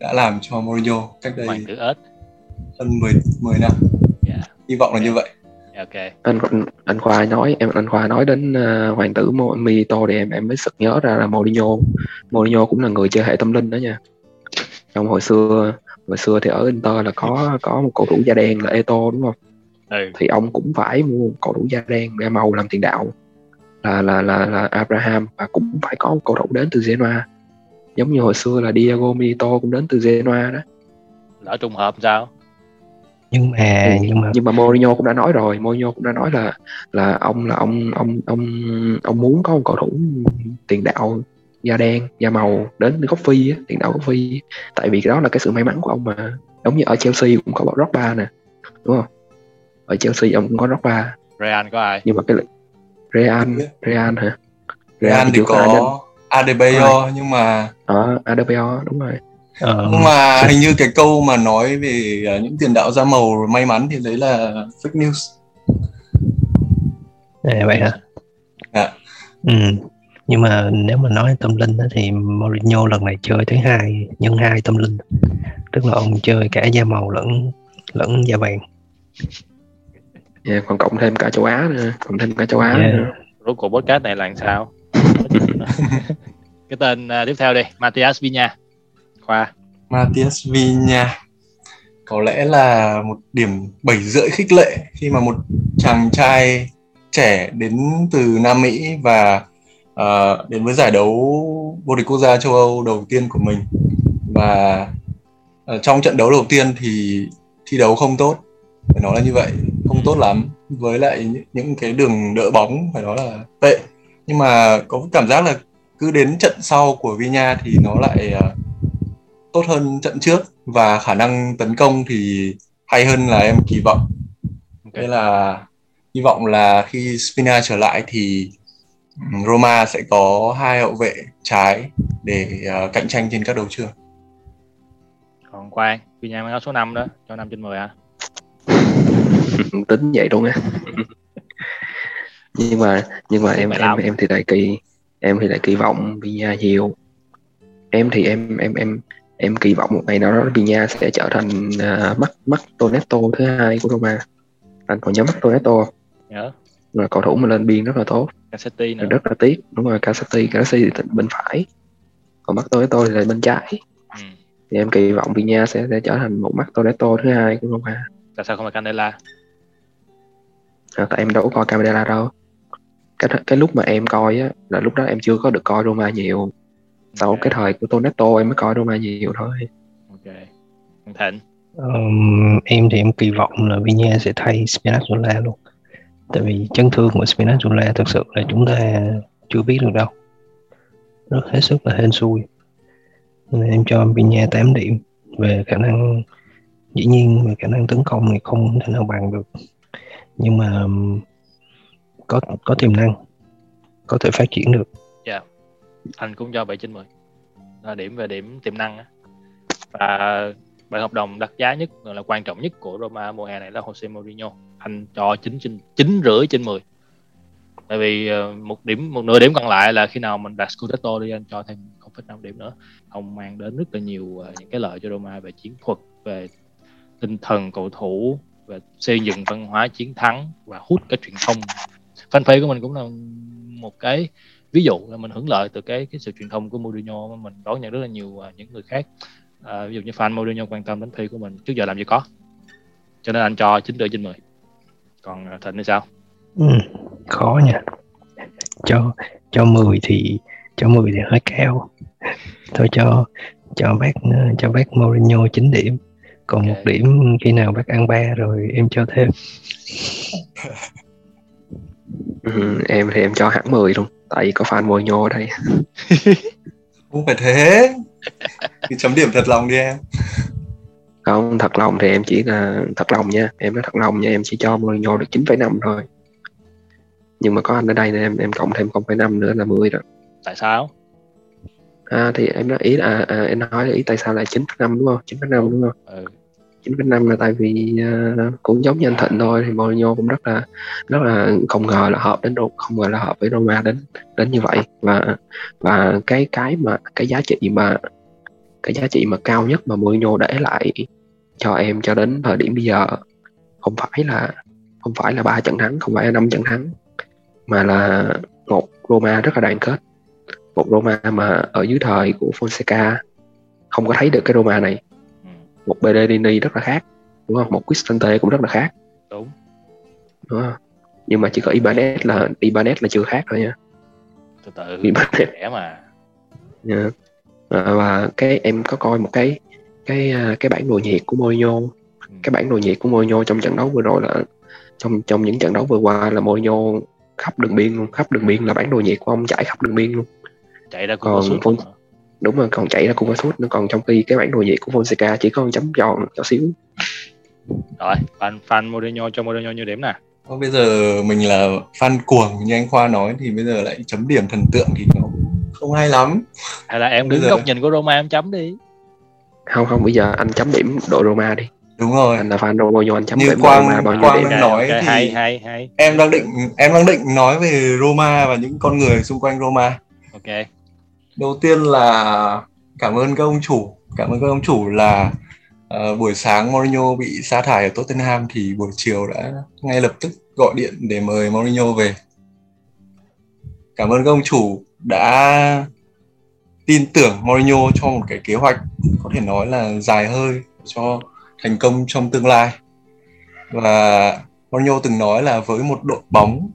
đã làm cho Mourinho cách đây hoàng tử ếch hơn 10 10 năm. Dạ. Hy vọng là như vậy. Ok. Anh anh, khoa nói em anh khoa nói đến uh, hoàng tử Milito thì em em mới sực nhớ ra là Mourinho. Mourinho cũng là người chơi hệ tâm linh đó nha. Trong hồi xưa hồi xưa thì ở Inter là có có một cầu thủ da đen là Eto đúng không? Ừ. Thì ông cũng phải mua một cầu thủ da đen da màu làm tiền đạo là là là là Abraham và cũng phải có một cầu thủ đến từ Genoa. Giống như hồi xưa là Diego Milito cũng đến từ Genoa đó. Lỡ trùng hợp sao? Nhưng mà Ừ, nhưng mà nhưng mà Mourinho cũng đã nói rồi. Mourinho cũng đã nói là là ông là ông ông ông ông muốn có một cầu thủ tiền đạo da đen da màu đến gốc phi á, tiền đạo gốc phi. Tại vì cái đó là cái sự may mắn của ông mà. Giống như ở Chelsea cũng có Drogba nè đúng không? Ở Chelsea ông cũng có Drogba Real có ai? Nhưng mà cái Real Real hả? Real thì có Adebayor nhưng mà ở Adebayor đúng rồi. Ờ, nhưng mà hình như cái câu mà nói về à, những tiền đạo da màu may mắn thì đấy là fake news. À, vậy hả? Dạ. ừ. nhưng mà nếu mà nói tâm linh á, thì Mourinho lần này chơi thứ hai nhân hai tâm linh. Tức là ông chơi cả da màu lẫn lẫn da vàng yeah, còn cộng thêm cả châu Á nữa cộng thêm cả châu Á Yeah. nữa. Rốt cuộc podcast này là làm sao? Cái tên à, tiếp theo đi Matias Vinha khoa. Matias Vinha có lẽ là một điểm bảy rưỡi khích lệ khi mà một chàng trai trẻ đến từ Nam Mỹ và ờ, đến với giải đấu vô địch quốc gia châu Âu đầu tiên của mình. Và ờ, trong trận đấu đầu tiên thì thi đấu không tốt. Phải nói là như vậy không tốt lắm. Với lại những- cái đường đỡ bóng phải nói là tệ. Nhưng mà có cảm giác là cứ đến trận sau của Vinha thì nó lại ờ, tốt hơn trận trước. Và khả năng tấn công thì hay hơn là em kỳ vọng. Ok. nên là hy vọng là khi Spina trở lại thì ừm, Roma sẽ có hai hậu vệ trái để ờ, cạnh tranh trên các đấu trường. Còn Quang Vinha mang áo số 5 đó cho 5 trên 10 hả tính vậy luôn á nhưng mà nhưng mà em em em thì lại kỳ em thì lại kỳ vọng Villa nhiều. Em thì em em em em kỳ vọng một ngày nào đó Villa sẽ trở thành uh, mắt mắt Toneto thứ hai của Roma. Anh còn nhớ mắt không? nhớ là cầu thủ mà lên biên rất là tốt. Cassetti nữa. Rất là tiếc đúng rồi Casati Casati thì bên phải. Còn mắt Toneto thì là bên trái. Ừ. thì em kỳ vọng Villa sẽ, sẽ trở thành một mắt Toneto thứ hai của Roma. Tại sao không phải Candela à, tại em đâu có coi camera đâu. Cái cái lúc mà em coi á là lúc đó em chưa có được coi Roma nhiều. Sau Ok. cái thời của Toneto em mới coi Roma nhiều thôi. Ok. Thịnh. Ờm, em thì em kỳ vọng là Vinya sẽ thay Spinazzola luôn. Tại vì chấn thương của Spinazzola thực sự là chúng ta chưa biết được đâu. Rất hết sức là hên xui. Nên em cho Vinya 8 điểm về khả năng dĩ nhiên về khả năng tấn công thì không thể nào bằng được nhưng mà um, có có tiềm năng có thể phát triển được. Yeah, anh cũng cho 7 trên 10 là điểm về điểm tiềm năng á. và bản hợp đồng đặt giá nhất là quan trọng nhất của Roma mùa hè này là Jose Mourinho. Anh cho 9 trên 9 rưỡi trên 10 tại vì ờ, một điểm một nửa điểm còn lại là khi nào mình đặt Scudetto đi anh cho thêm 0,5 điểm nữa. Ông mang đến rất là nhiều ờ, những cái lợi cho Roma về chiến thuật về tinh thần cầu thủ về xây dựng văn hóa chiến thắng và hút cái truyền thông. Fanpage của mình cũng là một cái ví dụ là mình hưởng lợi từ cái cái sự truyền thông của Mourinho mà mình đón nhận rất là nhiều à, những người khác. À, ví dụ như fan Mourinho quan tâm đến phi của mình trước giờ làm gì có. Cho nên anh cho 9 rưỡi trên 10 còn à, Thịnh thì sao? Ừ, khó nha cho cho 10 thì cho 10 thì hơi cao. Thôi cho cho bác cho bác Mourinho 9 điểm còn Ok. một điểm khi nào bác ăn ba rồi em cho thêm. Ừ, em thì em cho hẳn 10 luôn tại vì có fan Mourinho ở đây. Không phải thế. Thì chấm điểm thật lòng đi em. Không thật lòng thì em chỉ là thật lòng nha em nói thật lòng nha em chỉ cho Mourinho được 9,5 thôi. Nhưng mà có anh ở đây nên em em cộng thêm 0,5 nữa là 10 rồi. Tại sao à, thì em nói ý là à, em nói ý tại sao lại 9,5 đúng không? 9,5 đúng không? Ừ. 9,5 là tại vì uh, cũng giống như anh Thịnh thôi thì Mourinho cũng rất là rất là không ngờ là hợp đến không ngờ là hợp với Roma đến đến như vậy. Và và cái cái mà cái giá trị mà cái giá trị mà cao nhất mà Mourinho để lại cho em cho đến thời điểm bây giờ không phải là không phải là ba trận thắng không phải là năm trận thắng mà là một Roma rất là đoàn kết một Roma mà ở dưới thời của Fonseca không có thấy được cái Roma này. Ừ. một Bedellini rất là khác đúng không? Một Cristante cũng rất là khác. Đúng. Đúng không? Nhưng mà chỉ có Ibanez là Ibanez là chưa khác thôi nha. Từ từ Ibanez. trẻ mà. Yeah. à, và cái em có coi một cái cái à, cái bản đồ nhiệt của Mourinho. Ừ. cái bản đồ nhiệt của Mourinho trong trận đấu vừa rồi là trong trong những trận đấu vừa qua là Mourinho khắp đường biên luôn khắp đường biên là bản đồ nhiệt của ông chạy khắp đường biên luôn chạy ra còn suốt. Fon... đúng rồi còn chạy ra cùng với suốt. Nó còn trong khi cái bản đồ nhiệt của Fonseca chỉ có một chấm giòn nhỏ xíu. Rồi fan fan Mourinho cho Mourinho nhiêu điểm nè. Còn bây giờ mình là fan cuồng như anh Khoa nói thì bây giờ lại chấm điểm thần tượng thì nó cũng không hay lắm. Hay là em Bây đứng giờ- góc nhìn của Roma em chấm đi. Không không bây giờ anh chấm điểm đội Roma đi. Đúng rồi. Anh là fan đội Mourinho anh chấm Như điểm Quang- Roma bao nhiêu Quang điểm? nói ok, thì- hay hay hay. em đang định em đang định nói về Roma và những con người xung quanh Roma. Ok đầu tiên là cảm ơn các ông chủ. Cảm ơn các ông chủ là uh, buổi sáng Mourinho bị sa thải ở Tottenham thì buổi chiều đã ngay lập tức gọi điện để mời Mourinho về. Cảm ơn các ông chủ đã tin tưởng Mourinho cho một cái kế hoạch có thể nói là dài hơi cho thành công trong tương lai. Và Mourinho từng nói là với một đội bóng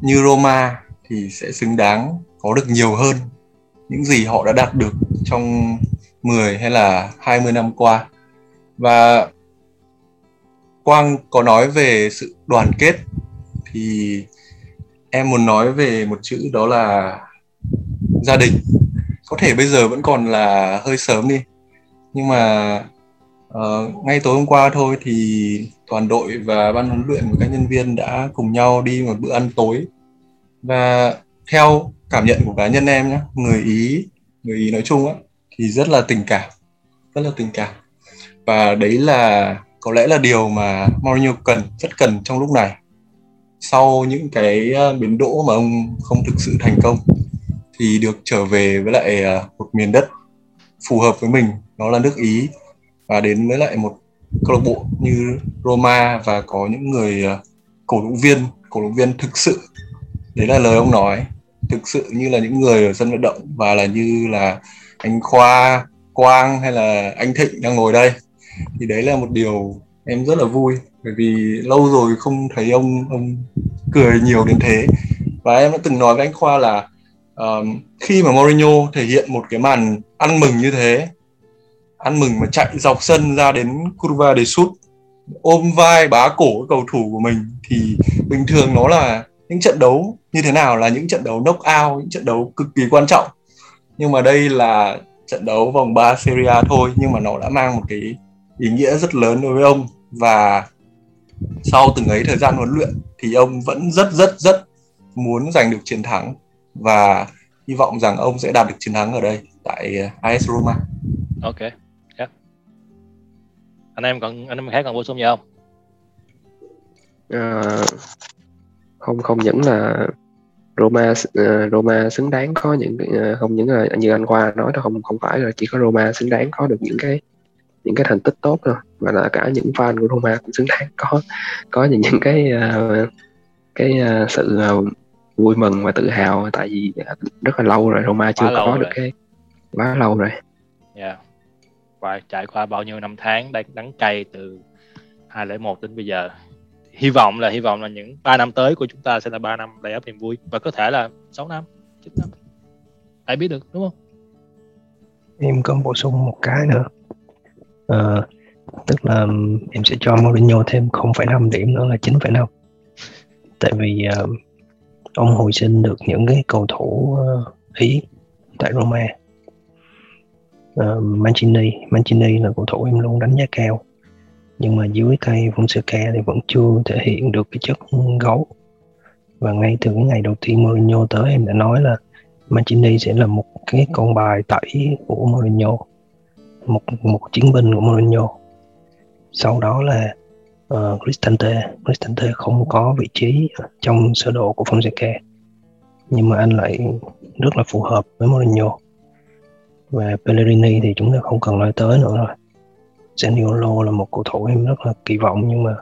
như Roma thì sẽ xứng đáng có được nhiều hơn những gì họ đã đạt được trong 10 hay là 20 năm qua. Và Quang có nói về sự đoàn kết thì em muốn nói về một chữ đó là gia đình. Có thể bây giờ vẫn còn là hơi sớm đi nhưng mà uh, ngay tối hôm qua thôi thì toàn đội và ban huấn luyện và các nhân viên đã cùng nhau đi một bữa ăn tối. Và theo cảm nhận của cá nhân em nhé người ý người ý nói chung á, thì rất là tình cảm, rất là tình cảm. Và đấy là, có lẽ là điều mà Mourinho cần, rất cần trong lúc này. Sau những cái ờ, biến đỗ mà ông không thực sự thành công, thì được trở về với lại ờ, một miền đất phù hợp với mình đó là nước Ý. Và đến với lại một câu lạc bộ như Roma và có những người ờ, cổ động viên, cổ động viên thực sự. Đấy là lời ông nói thực sự như là những người ở sân vận động và là như là anh Khoa, Quang hay là anh Thịnh đang ngồi đây. Thì đấy là một điều em rất là vui bởi vì lâu rồi không thấy ông ông cười nhiều đến thế. Và em đã từng nói với anh Khoa là um, khi mà Mourinho thể hiện một cái màn ăn mừng như thế ăn mừng mà chạy dọc sân ra đến curva để sút ôm vai bá cổ cầu thủ của mình thì bình thường nó là những trận đấu như thế nào là những trận đấu knock out những trận đấu cực kỳ quan trọng nhưng mà đây là trận đấu vòng 3 Serie A thôi nhưng mà nó đã mang một cái ý nghĩa rất lớn đối với ông và sau từng ấy thời gian huấn luyện thì ông vẫn rất rất rất muốn giành được chiến thắng và hy vọng rằng ông sẽ đạt được chiến thắng ở đây tại uh, AS Roma. ok yeah. anh em còn anh em khác còn bổ sung gì không Ờ, không không những là Roma ờ, Roma xứng đáng có những ờ, không những là như anh Khoa nói đó không không phải là chỉ có Roma xứng đáng có được những cái những cái thành tích tốt đâu mà là cả những fan của Roma cũng xứng đáng có có những những cái ờ, cái sự vui mừng và tự hào tại vì rất là lâu rồi Roma chưa có rồi. được cái quá lâu rồi yeah. qua trải qua bao nhiêu năm tháng đắng, đắng cay từ 2001 đến bây giờ hy vọng là hy vọng là những 3 năm tới của chúng ta sẽ là 3 năm đầy ắp niềm vui và có thể là 6 năm 9 năm. Ai biết được đúng không? Em có bổ sung một cái nữa. À, tức là em sẽ cho Mourinho thêm 0,5 điểm nữa là 9,5 tại vì ờ, ông hồi sinh được những cái cầu thủ uh, Ý tại Roma. Uh, Mancini Mancini là cầu thủ em luôn đánh giá cao nhưng mà dưới tay kè thì vẫn chưa thể hiện được cái chất gấu. Và ngay từ cái ngày đầu tiên Mourinho tới em đã nói là Mancini sẽ là một cái con bài tẩy của Mourinho một một chiến binh của Mourinho. Sau đó là uh, Cristante Cristante không có vị trí trong sơ đồ của Fonseca nhưng mà anh lại rất là phù hợp với Mourinho. Và Pellegrini thì chúng ta không cần nói tới nữa rồi. Zaniolo là một cầu thủ em rất là kỳ vọng nhưng mà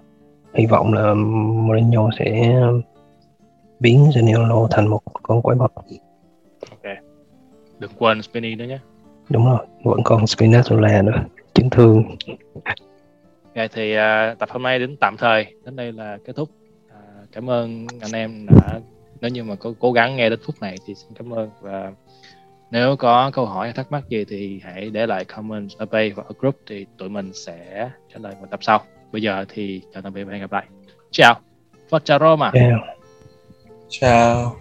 hy vọng là Mourinho sẽ biến Zaniolo thành một con quái vật. Ok. Đừng quên Spinny nữa nhé. Đúng rồi vẫn còn Spinazzola nữa chấn thương. Ok thì uh, tập hôm nay đến tạm thời. Đến đây là kết thúc. Uh, cảm ơn anh em đã nếu như mà có cố gắng nghe đến phút này thì xin cảm ơn và nếu có câu hỏi hay thắc mắc gì thì hãy để lại comment ở page hoặc ở group thì tụi mình sẽ trả lời một tập sau. Bây giờ thì chào tạm biệt và hẹn gặp lại. Ciao. Forza Roma. yeah. chào